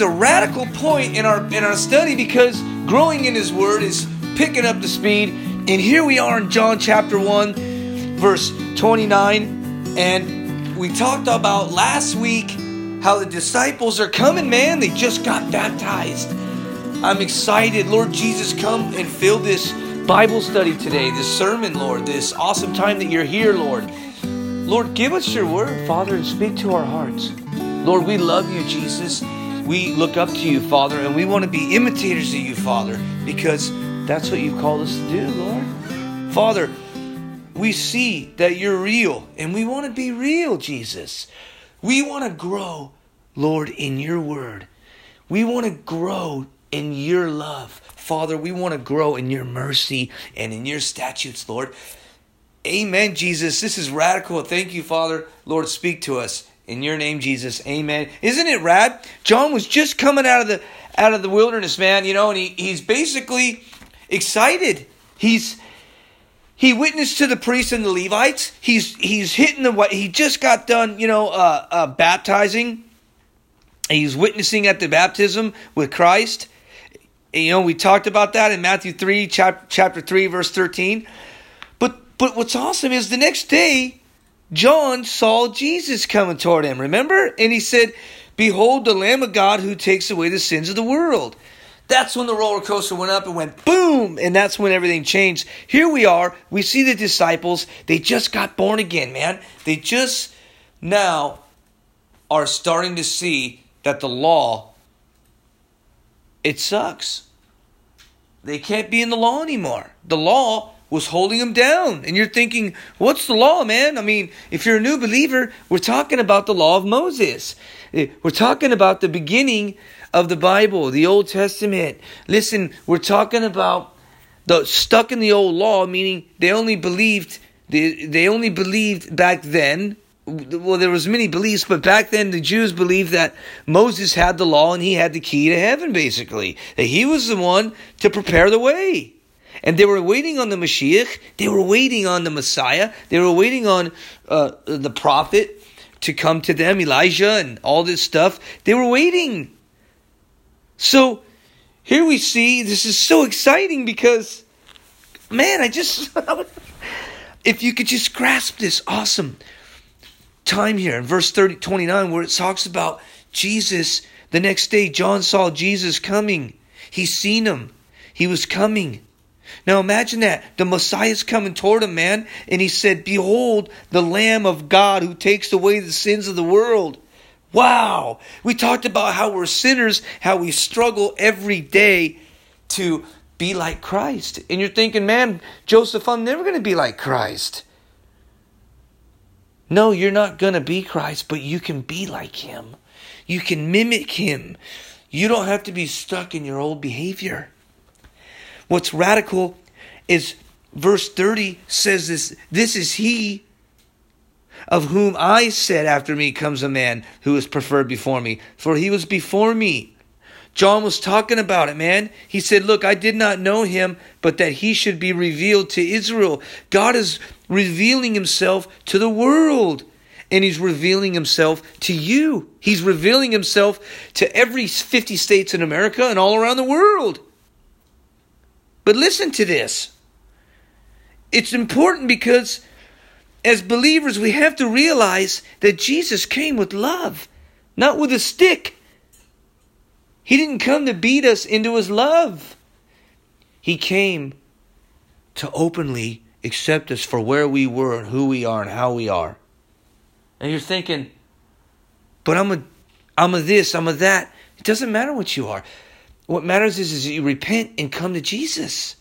a radical point in our in our study because growing in His Word is picking up the speed. And here we are in John chapter one, verse twenty nine, and we talked about last week how the disciples are coming. Man, they just got baptized. I'm excited, Lord Jesus, come and fill this Bible study today, this sermon, Lord, this awesome time that you're here, Lord. Lord, give us your word, Father, and speak to our hearts. Lord, we love you, Jesus. We look up to you, Father, and we want to be imitators of you, Father, because that's what you've called us to do, Lord. Father, we see that you're real, and we want to be real, Jesus. We want to grow, Lord, in your word. We want to grow in your love. Father, we want to grow in your mercy and in your statutes, Lord. Amen, Jesus. This is radical. Thank you, Father. Lord, speak to us. In your name, Jesus. Amen. Isn't it rad? John was just coming out of the out of the wilderness, man, you know, and he, he's basically excited. He's he witnessed to the priests and the Levites. He's he's hitting the what he just got done, you know, uh, uh, baptizing. He's witnessing at the baptism with Christ. You know, we talked about that in Matthew 3, chapter, chapter 3, verse 13. But but what's awesome is the next day, John saw Jesus coming toward him, remember? And he said, Behold the Lamb of God who takes away the sins of the world. That's when the roller coaster went up and went boom, and that's when everything changed. Here we are. We see the disciples. They just got born again, man. They just now are starting to see that the law it sucks. They can't be in the law anymore. The law was holding them down. And you're thinking, what's the law, man? I mean, if you're a new believer, we're talking about the law of Moses. Eh, we're talking about the beginning of the Bible, the Old Testament. Listen, we're talking about the stuck in the old law, meaning they only believed they, they only believed back then well there was many beliefs but back then the jews believed that moses had the law and he had the key to heaven basically that he was the one to prepare the way and they were waiting on the mashiach they were waiting on the messiah they were waiting on uh, the prophet to come to them elijah and all this stuff they were waiting so here we see this is so exciting because man i just if you could just grasp this awesome time here in verse 30, 29 where it talks about Jesus. The next day, John saw Jesus coming. He seen him. He was coming. Now imagine that. The Messiah's coming toward him, man. And he said, Behold, the Lamb of God who takes away the sins of the world. Wow. We talked about how we're sinners, how we struggle every day to be like Christ. And you're thinking, man, Joseph, I'm never going to be like Christ. No, you're not going to be Christ, but you can be like him. You can mimic him. You don't have to be stuck in your old behavior. What's radical is verse 30 says this this is he of whom I said after me comes a man who is preferred before me for he was before me John was talking about it, man. He said, Look, I did not know him, but that he should be revealed to Israel. God is revealing himself to the world. And he's revealing himself to you. He's revealing himself to every 50 states in America and all around the world. But listen to this. It's important because as believers, we have to realize that Jesus came with love, not with a stick. He didn't come to beat us into his love. He came to openly accept us for where we were and who we are and how we are. And you're thinking, but I'm a I'm a this, I'm a that. It doesn't matter what you are. What matters is, is you repent and come to Jesus.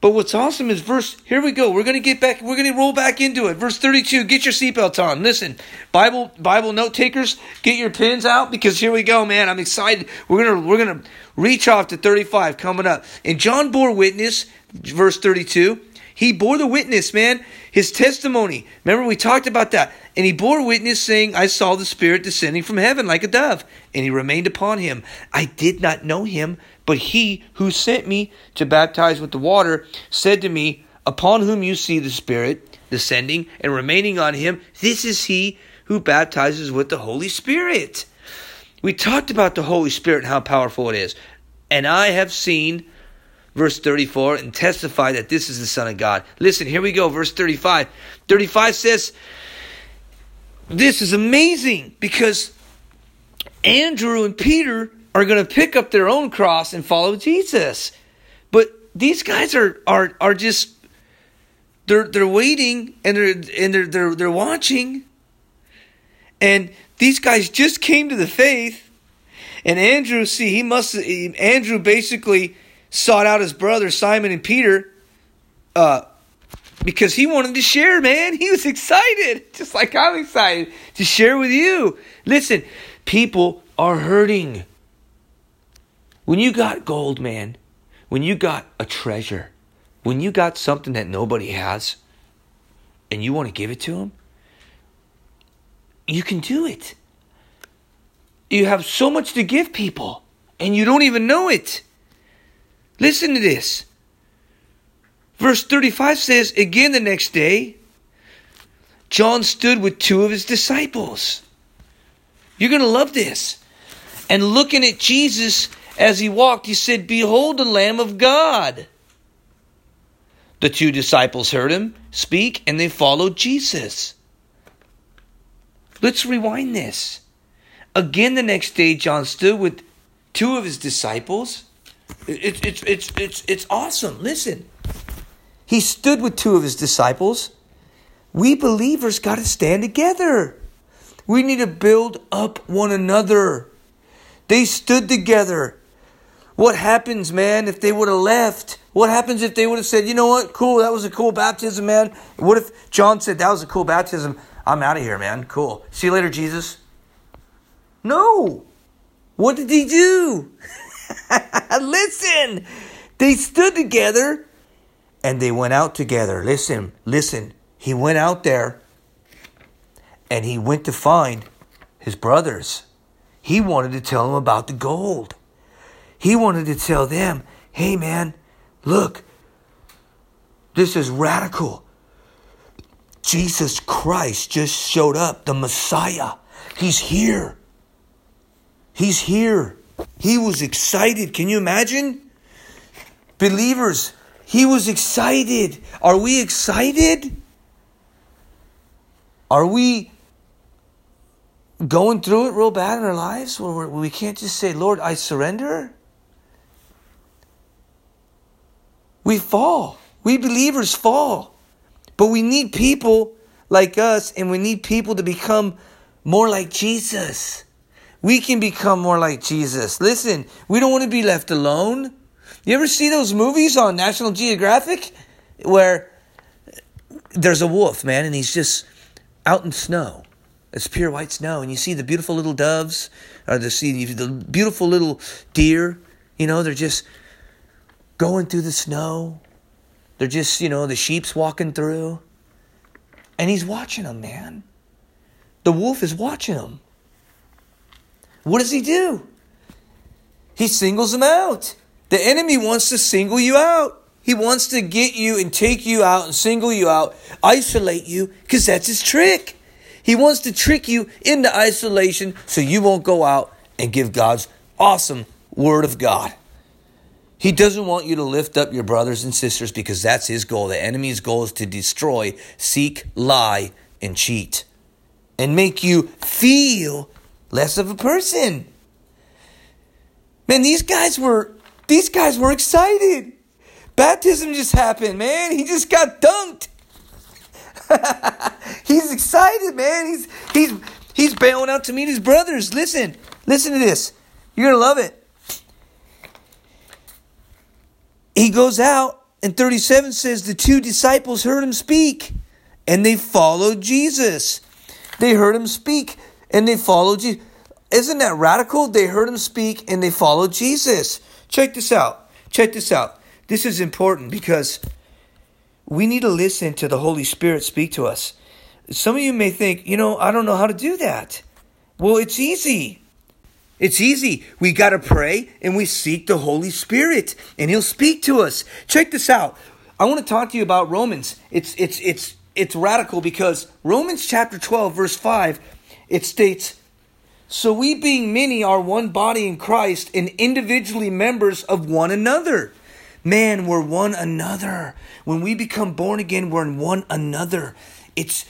But what's awesome is verse, here we go. We're going to get back, we're going to roll back into it. Verse 32, get your seatbelts on. Listen, Bible, Bible note takers, get your pens out because here we go, man. I'm excited. We're going to, we're going to reach off to 35 coming up. And John bore witness, verse 32. He bore the witness, man, his testimony. Remember, we talked about that. And he bore witness, saying, I saw the Spirit descending from heaven like a dove, and he remained upon him. I did not know him, but he who sent me to baptize with the water said to me, Upon whom you see the Spirit descending and remaining on him, this is he who baptizes with the Holy Spirit. We talked about the Holy Spirit and how powerful it is. And I have seen, verse 34, and testify that this is the Son of God. Listen, here we go, verse 35. 35 says, This is amazing because Andrew and Peter are going to pick up their own cross and follow Jesus. But these guys are are are just they're they're waiting and they're and they're they're they're watching. And these guys just came to the faith. And Andrew, see, he must Andrew basically sought out his brother Simon and Peter uh because he wanted to share, man. He was excited, just like I'm excited to share with you. Listen, people are hurting. When you got gold, man, when you got a treasure, when you got something that nobody has, and you want to give it to them, you can do it. You have so much to give people, and you don't even know it. Listen to this. Verse 35 says, Again the next day, John stood with two of his disciples. You're going to love this. And looking at Jesus as he walked, he said, Behold the Lamb of God. The two disciples heard him speak and they followed Jesus. Let's rewind this. Again, the next day, John stood with two of his disciples. It's, it's, it's, it's, it's awesome. Listen. He stood with two of his disciples. We believers got to stand together. We need to build up one another. They stood together. What happens, man, if they would have left? What happens if they would have said, you know what, cool, that was a cool baptism, man? What if John said, that was a cool baptism? I'm out of here, man. Cool. See you later, Jesus. No. What did he do? listen. They stood together and they went out together. Listen, listen. He went out there and he went to find his brothers. He wanted to tell them about the gold. He wanted to tell them, hey man, look, this is radical. Jesus Christ just showed up, the Messiah. He's here. He's here. He was excited. Can you imagine? Believers, he was excited. Are we excited? Are we going through it real bad in our lives where we can't just say, Lord, I surrender? We fall. We believers fall. But we need people like us, and we need people to become more like Jesus. We can become more like Jesus. Listen, we don't want to be left alone. You ever see those movies on National Geographic where there's a wolf, man, and he's just out in snow. It's pure white snow, and you see the beautiful little doves, or the see the beautiful little deer. You know, they're just going through the snow. They're just, you know, the sheep's walking through. And he's watching them, man. The wolf is watching them. What does he do? He singles them out. The enemy wants to single you out. He wants to get you and take you out and single you out, isolate you, because that's his trick. He wants to trick you into isolation so you won't go out and give God's awesome word of God. He doesn't want you to lift up your brothers and sisters because that's his goal. The enemy's goal is to destroy, seek, lie, and cheat, and make you feel less of a person. Man, these guys were these guys were excited. Baptism just happened, man. He just got dunked. he's excited, man. He's he's he's bailing out to meet his brothers. Listen, listen to this. You're gonna love it. he goes out, and 37 says the two disciples heard him speak, and they followed Jesus. They heard him speak, and they followed Jesus. Isn't that radical? They heard him speak, and they followed Jesus. Check this out. Check this out. This is important because we need to listen to the Holy Spirit speak to us. Some of you may think, you know, I don't know how to do that. Well, it's easy. It's easy. We got to pray and we seek the Holy Spirit and he'll speak to us. Check this out. I want to talk to you about Romans. It's it's it's it's radical because Romans chapter 12 verse 5 it states So we, being many, are one body in Christ and individually members of one another. Man, we're one another. When we become born again, we're in one another. It's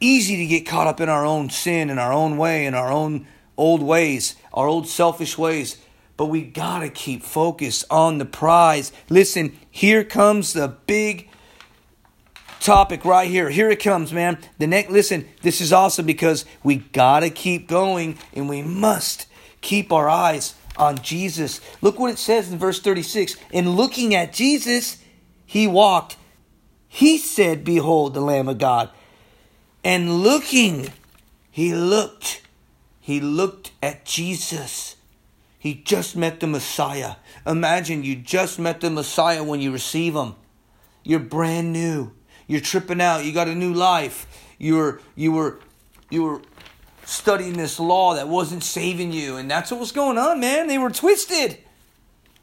easy to get caught up in our own sin, in our own way, in our own old ways, our old selfish ways. But we gotta keep focused on the prize. Listen, here comes the big topic right here. Here it comes, man. The next listen, this is awesome because we got to keep going and we must keep our eyes on Jesus. Look what it says in verse 36. In looking at Jesus, he walked. He said, "Behold the Lamb of God." And looking, he looked. He looked at Jesus. He just met the Messiah. Imagine you just met the Messiah when you receive him. You're brand new. You're tripping out. You got a new life. You were you were you were studying this law that wasn't saving you, and that's what was going on, man. They were twisted.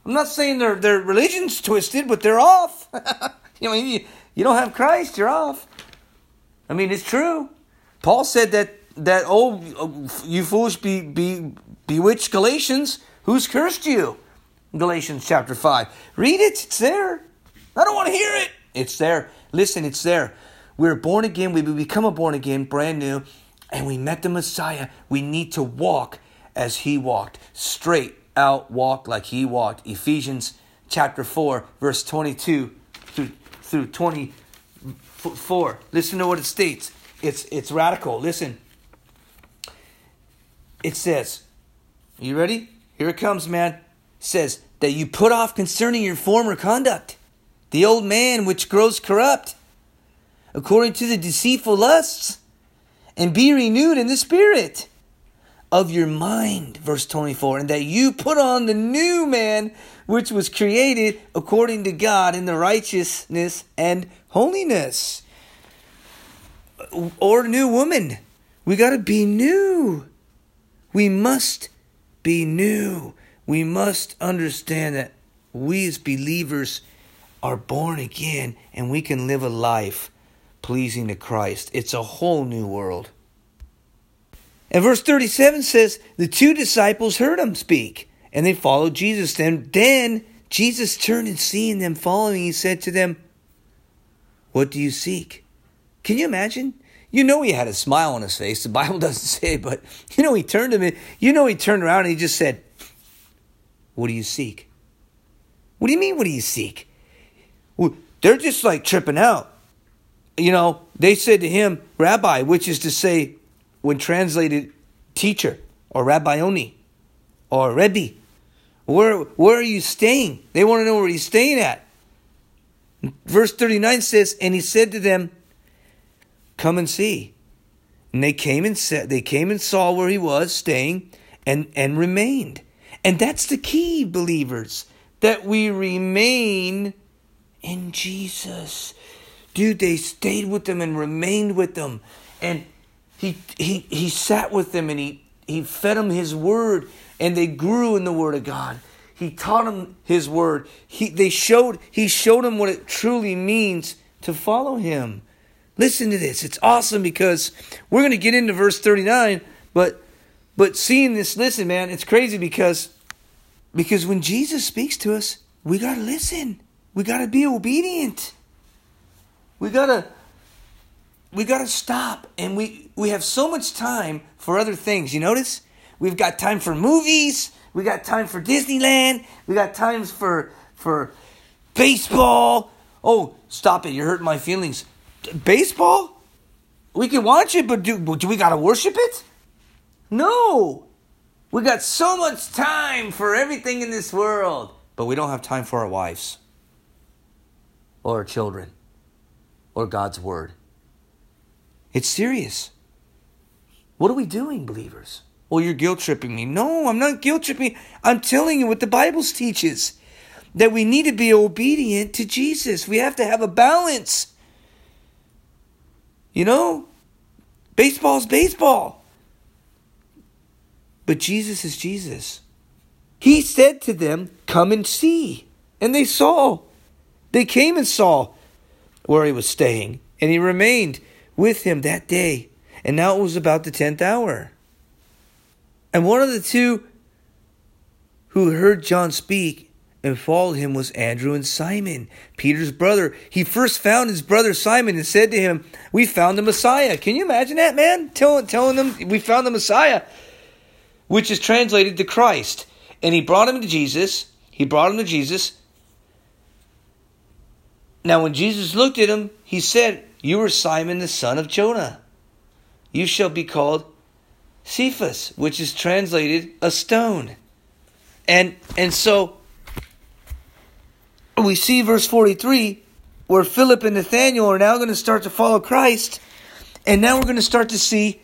I'm not saying their their religion's twisted, but they're off. you know, you, you don't have Christ, you're off. I mean, it's true. Paul said that that oh, you foolish be be bewitched Galatians, who's cursed you? Galatians chapter five. Read it. It's there. I don't want to hear it. It's there. Listen, it's there. We're born again. We become a born again, brand new, and we met the Messiah. We need to walk as he walked, straight out walk like he walked. Ephesians chapter 4, verse 22 through, through 24. Listen to what it states. It's, it's radical. Listen. It says, You ready? Here it comes, man. It says, That you put off concerning your former conduct the old man which grows corrupt, according to the deceitful lusts, and be renewed in the spirit of your mind. Verse 24. And that you put on the new man which was created according to God in the righteousness and holiness. Or new woman. We got to be new. We must be new. We must understand that we as believers are born again and we can live a life pleasing to Christ. It's a whole new world. And verse 37 says, The two disciples heard him speak, and they followed Jesus. Then, then Jesus turned and seeing them following, he said to them, What do you seek? Can you imagine? You know he had a smile on his face. The Bible doesn't say, but you know he turned him. You know he turned around and he just said, What do you seek? What do you mean, what do you seek? They're just like tripping out. You know, they said to him, Rabbi, which is to say, when translated, teacher, or Rabboni, or Rebbe, where, where are you staying? They want to know where he's staying at. Verse 39 says, And he said to them, Come and see. And they came and said they came and saw where he was staying and, and remained. And that's the key, believers, that we remain in Jesus. Dude, they stayed with them and remained with them. And he he he sat with them and he he fed them his word and they grew in the word of God. He taught them his word. He they showed he showed them what it truly means to follow him. Listen to this. It's awesome because we're going to get into verse 39, but but seeing this listen, man, it's crazy because because when Jesus speaks to us, we got to listen. We got to be obedient. We got to we got to stop and we we have so much time for other things. You notice? We've got time for movies, we got time for Disneyland, we got times for for baseball. Oh, stop it. You're hurting my feelings. Baseball? We can watch it, but do, do we got to worship it? No. We got so much time for everything in this world, but we don't have time for our wives or children or God's word. It's serious. What are we doing, believers? Well, you're guilt tripping me. No, I'm not guilt tripping. I'm telling you what the Bible teaches that we need to be obedient to Jesus. We have to have a balance. You know, baseball's baseball. But Jesus is Jesus. He said to them, Come and see. And they saw. They came and saw where he was staying, and he remained with him that day. And now it was about the tenth hour. And one of the two who heard John speak and followed him was Andrew and Simon, Peter's brother. He first found his brother Simon and said to him, We found the Messiah. Can you imagine that, man? Telling, telling them, We found the Messiah, which is translated to Christ. And he brought him to Jesus. He brought him to Jesus. Now, when Jesus looked at him, he said, You are Simon the son of Jonah. You shall be called Cephas, which is translated a stone. And and so we see verse 43 where Philip and Nathaniel are now going to start to follow Christ. And now we're going to start to see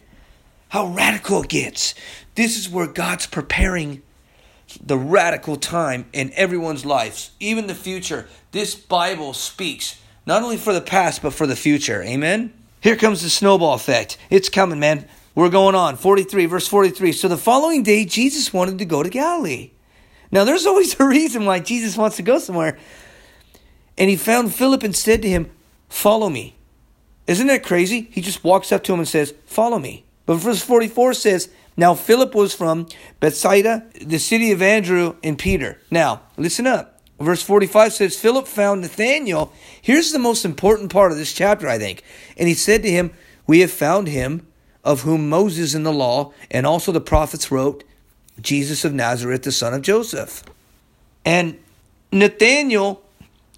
how radical it gets. This is where God's preparing the radical time in everyone's lives, even the future. This Bible speaks not only for the past, but for the future. Amen? Here comes the snowball effect. It's coming, man. We're going on. 43, verse 43. So the following day, Jesus wanted to go to Galilee. Now, there's always a reason why Jesus wants to go somewhere. And he found Philip and said to him, Follow me. Isn't that crazy? He just walks up to him and says, Follow me. But verse 44 says, Now Philip was from Bethsaida, the city of Andrew and Peter. Now, listen up. Verse 45 says, Philip found Nathanael. Here's the most important part of this chapter, I think. And he said to him, We have found him of whom Moses in the law and also the prophets wrote, Jesus of Nazareth, the son of Joseph. And Nathanael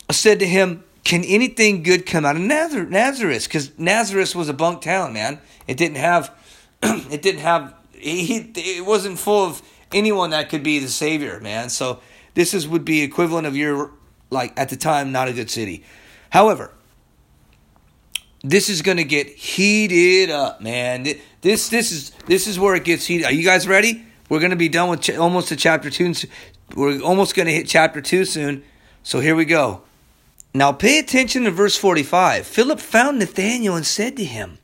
said to him, Can anything good come out of Nazareth? Because Nazareth was a bunk town, man. It didn't have, it didn't have, he, it wasn't full of anyone that could be the Savior, man. So this is would be equivalent of your, like, at the time, not a good city. However, this is going to get heated up, man. This this is this is where it gets heated. Are you guys ready? We're going to be done with ch- almost to chapter 2. We're almost going to hit chapter 2 soon. So here we go. Now pay attention to verse 45. Philip found Nathanael and said to him,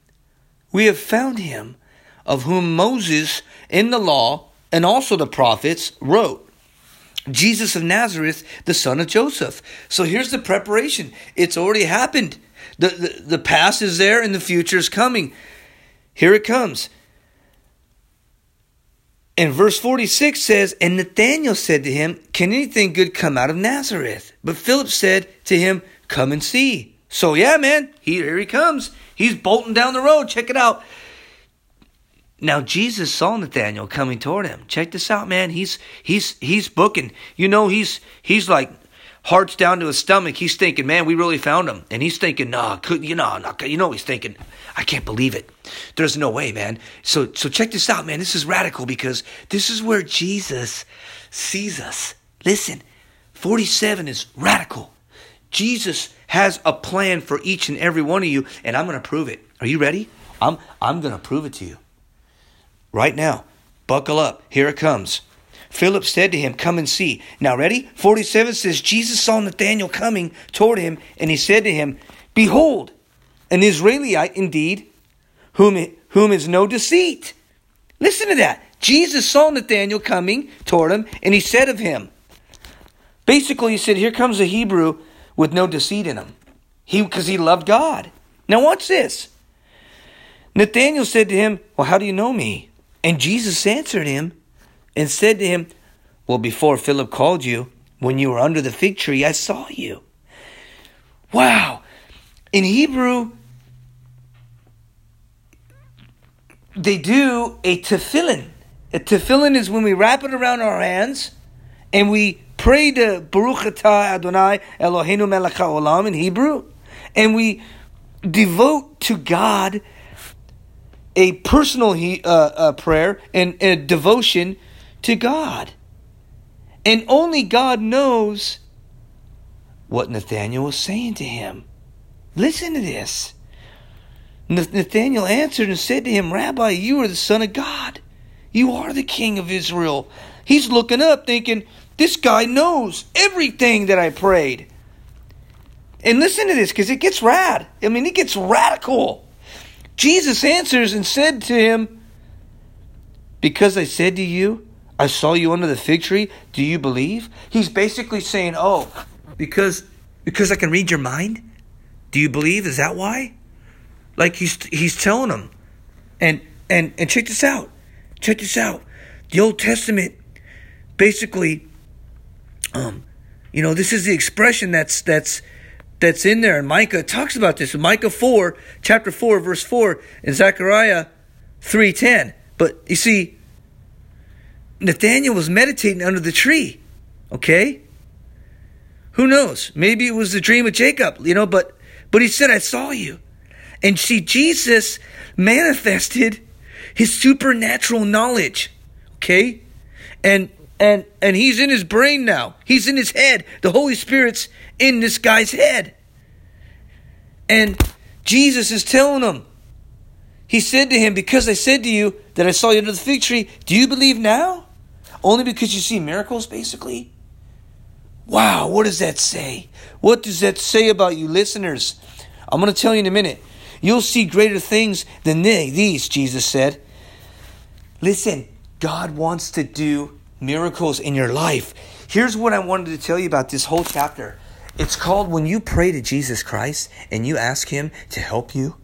We have found him of whom Moses in the law and also the prophets wrote. Jesus of Nazareth, the son of Joseph. So here's the preparation. It's already happened. The, the, the past is there and the future is coming. Here it comes. And verse 46 says, And Nathanael said to him, Can anything good come out of Nazareth? But Philip said to him, Come and see. So, yeah, man, he, here he comes. He's bolting down the road. Check it out. Now Jesus saw Nathanael coming toward him. Check this out, man. He's he's he's booking. You know, he's he's like hearts down to his stomach. He's thinking, man, we really found him. And he's thinking, nah, could you know, nah, you know, he's thinking, I can't believe it. There's no way, man. So, so check this out, man. This is radical because this is where Jesus sees us. Listen, 47 is radical. Jesus has a plan for each and every one of you, and I'm going to prove it. Are you ready? I'm, I'm going to prove it to you. Right now. Buckle up. Here it comes. Philip said to him, Come and see. Now, ready? 47 says, Jesus saw Nathanael coming toward him, and he said to him, Behold, an Israelite indeed, whom, whom is no deceit. Listen to that. Jesus saw Nathanael coming toward him, and he said of him, basically, he said, Here comes a Hebrew with no deceit in him. He because he loved God. Now watch this. Nathanael said to him, Well, how do you know me? And Jesus answered him, and said to him, Well, before Philip called you, when you were under the fig tree, I saw you. Wow. In Hebrew, they do a tefillin. A tefillin is when we wrap it around our hands and we pray to Baruch atah Adonai Eloheinu melech haolam in Hebrew, and we devote to God a personal he, uh, uh, prayer and a devotion to God. And only God knows what Nathanael was saying to him. Listen to this. Nathanael answered and said to him, Rabbi, you are the Son of God. You are the King of Israel. He's looking up thinking, this guy knows everything that I prayed. And listen to this because it gets rad. I mean, it gets radical. Jesus answers and said to him, Because I said to you, I saw you under the fig tree. Do you believe? He's basically saying, "Oh, because because I can read your mind. Do you believe? Is that why?" Like he's he's telling him, and and and check this out. Check this out. The Old Testament basically um you know, this is the expression that's that's that's in there and Micah talks about this Micah 4 chapter 4 verse 4 and Zechariah 3:10. But you see Nathaniel was meditating under the tree. Okay? Who knows? Maybe it was the dream of Jacob, you know, but but he said I saw you. And see Jesus manifested his supernatural knowledge. Okay? And and and he's in his brain now. He's in his head. The Holy Spirit's in this guy's head. And Jesus is telling him, He said to him, Because I said to you that I saw you under the fig tree, do you believe now? Only because you see miracles, basically? Wow, what does that say? What does that say about you, listeners? I'm going to tell you in a minute. You'll see greater things than these, Jesus said. Listen, God wants to do miracles in your life. Here's what I wanted to tell you about this whole chapter. It's called when you pray to Jesus Christ and you ask Him to help you,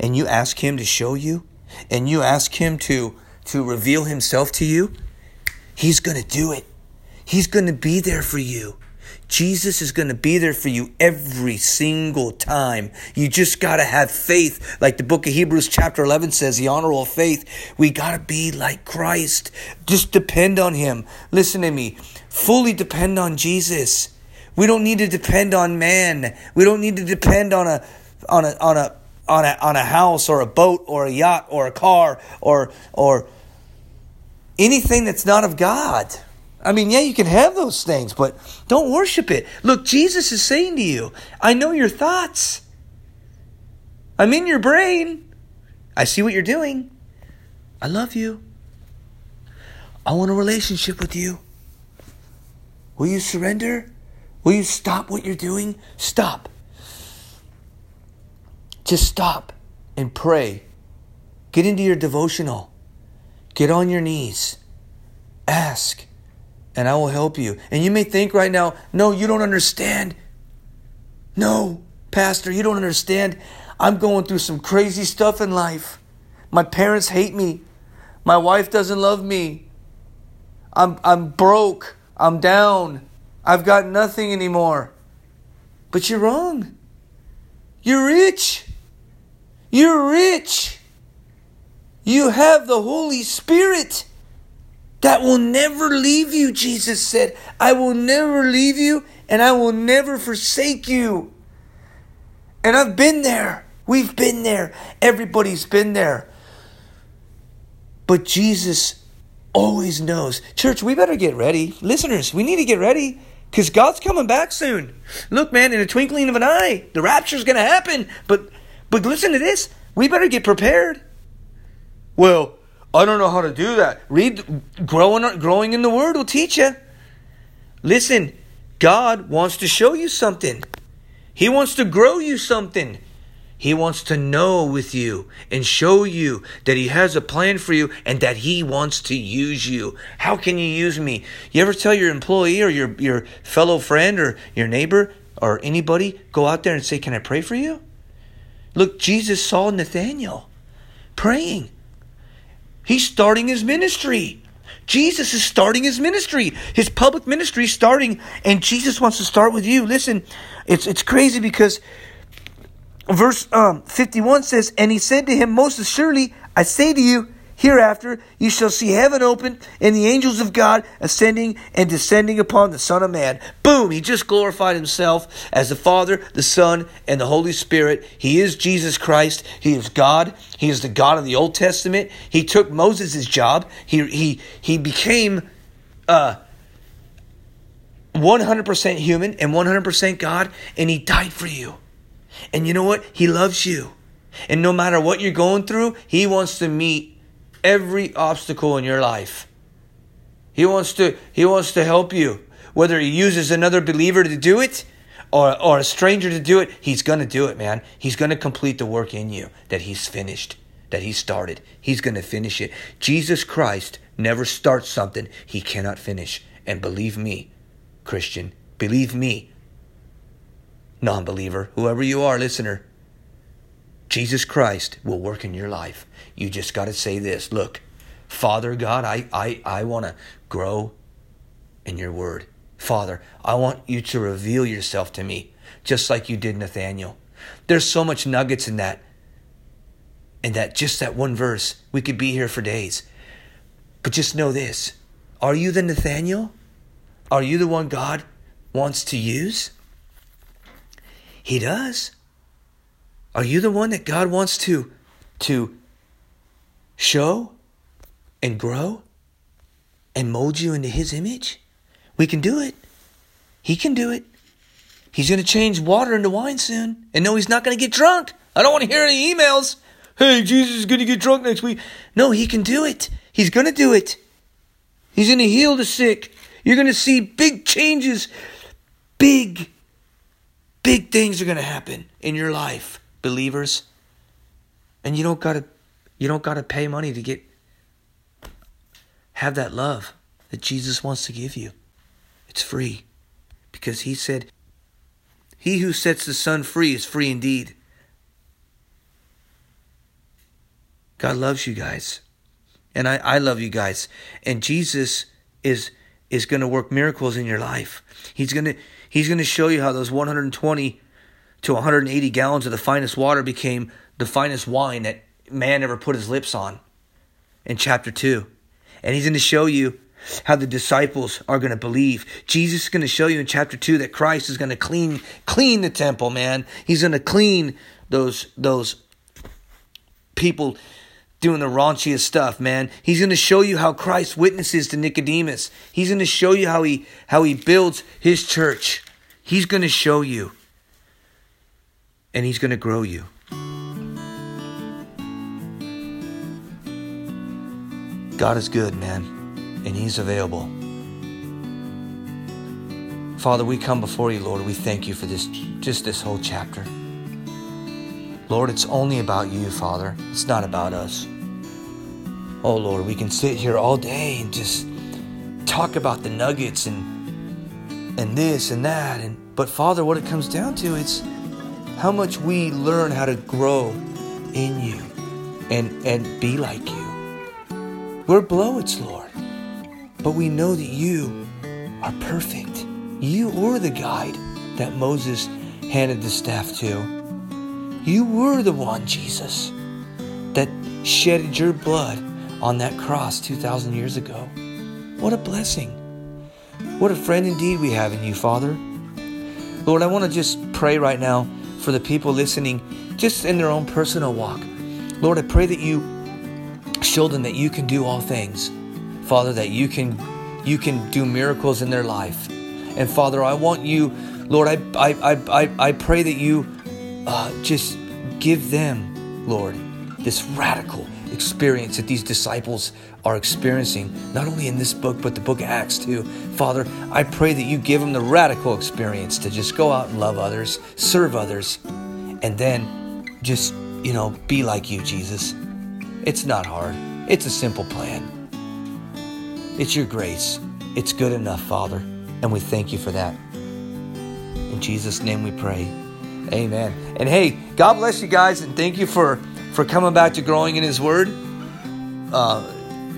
and you ask Him to show you, and you ask Him to, to reveal Himself to you, He's going to do it. He's going to be there for you. Jesus is going to be there for you every single time. You just got to have faith. Like the book of Hebrews, chapter 11 says, the honorable faith. We got to be like Christ. Just depend on Him. Listen to me. Fully depend on Jesus. We don't need to depend on man. We don't need to depend on a, on a, on a, on a, on a house or a boat or a yacht or a car or, or anything that's not of God. I mean, yeah, you can have those things, but don't worship it. Look, Jesus is saying to you, I know your thoughts. I'm in your brain. I see what you're doing. I love you. I want a relationship with you. Will you surrender? Will you stop what you're doing? Stop. Just stop and pray. Get into your devotional. Get on your knees. Ask and I will help you. And you may think right now, no, you don't understand. No, Pastor, you don't understand. I'm going through some crazy stuff in life. My parents hate me. My wife doesn't love me. I'm, I'm broke. I'm down. I've got nothing anymore. But you're wrong. You're rich. You're rich. You have the Holy Spirit that will never leave you, Jesus said. I will never leave you and I will never forsake you. And I've been there. We've been there. Everybody's been there. But Jesus always knows. Church, we better get ready. Listeners, we need to get ready because God's coming back soon. Look, man, in a twinkling of an eye, the rapture's going to happen. But, but listen to this. We better get prepared. Well, I don't know how to do that. Read, growing, growing in the Word will teach you. Listen, God wants to show you something. He wants to grow you something. He wants to know with you and show you that He has a plan for you and that He wants to use you. How can you use me? You ever tell your employee or your, your fellow friend or your neighbor or anybody, go out there and say, Can I pray for you? Look, Jesus saw Nathaniel praying. He's starting his ministry. Jesus is starting his ministry. His public ministry is starting, and Jesus wants to start with you. Listen, it's it's crazy because verse um, 51 says, And he said to him, Most assuredly, I say to you, Hereafter you shall see heaven open and the angels of God ascending and descending upon the Son of Man. Boom! He just glorified himself as the Father, the Son, and the Holy Spirit. He is Jesus Christ. He is God. He is the God of the Old Testament. He took Moses' job. He he he became uh 100% human and 100% God, and he died for you. And you know what? He loves you. And no matter what you're going through, he wants to meet every obstacle in your life. He wants to he wants to help you. Whether he uses another believer to do it or, or a stranger to do it, he's going to do it, man. He's going to complete the work in you that he's finished, that he started. He's going to finish it. Jesus Christ never starts something he cannot finish. And believe me, Christian, believe me, non believer, whoever you are, listener, Jesus Christ will work in your life. You just got to say this look, Father God, I, I, I want to grow in your word. Father, I want you to reveal yourself to me, just like you did Nathaniel. There's so much nuggets in that. In that just that one verse. We could be here for days. But just know this. Are you the Nathaniel? Are you the one God wants to use? He does. Are you the one that God wants to to show and grow and mold you into his image? We can do it. He can do it. He's going to change water into wine soon. And no, he's not going to get drunk. I don't want to hear any emails. Hey, Jesus is going to get drunk next week. No, he can do it. He's going to do it. He's going to heal the sick. You're going to see big changes. Big, big things are going to happen in your life, believers. And you don't got to you don't got to pay money to get have that love that Jesus wants to give you. It's free because he said, He who sets the Son free is free indeed. God loves you guys. And I, I love you guys. And Jesus is is going to work miracles in your life. He's going to he's going to show you how those 120 to 180 gallons of the finest water became the finest wine that man ever put his lips on in chapter 2. And he's going to show you how the disciples are going to believe. Jesus is going to show you in chapter 2 that Christ is going to clean clean the temple, man. He's going to clean those those people doing the raunchiest stuff, man. He's going to show you how Christ witnesses to Nicodemus. He's going to show you how he how he builds his church. He's going to show you. And he's going to grow you. God is good, man and He's available. Father, we come before you, Lord. We thank you for this, just this whole chapter. Lord, it's only about you, Father. It's not about us. Oh, Lord, we can sit here all day and just talk about the nuggets and and this and that and but Father, what it comes down to is how much we learn how to grow in you and and be like you. We're below blowits, Lord. But we know that you are perfect. You were the guide that Moses handed the staff to. You were the one, Jesus, that shedded your blood on that cross 2,000 years ago. What a blessing. What a friend indeed we have in you, Father. Lord, I want to just pray right now for the people listening, just in their own personal walk. Lord, I pray that you show them that you can do all things Father, that you can you can do miracles in their life. And Father, I want you, Lord, I I I I pray that you uh, just give them, Lord, this radical experience that these disciples are experiencing, not only in this book, but the book of Acts too. Father, I pray that you give them the radical experience to just go out and love others, serve others, and then just, you know, be like you, Jesus. It's not hard, it's a simple plan. It's your grace. It's good enough, Father, and we thank you for that. In Jesus' name we pray. Amen. And hey, God bless you guys, and thank you for for coming back to growing in His Word. Uh,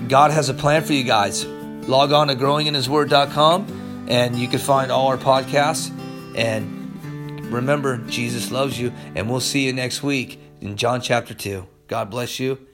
God has a plan for you guys. Log on to growinginhisword.com, and you can find all our podcasts. And remember, Jesus loves you, and we'll see you next week in John chapter two. God bless you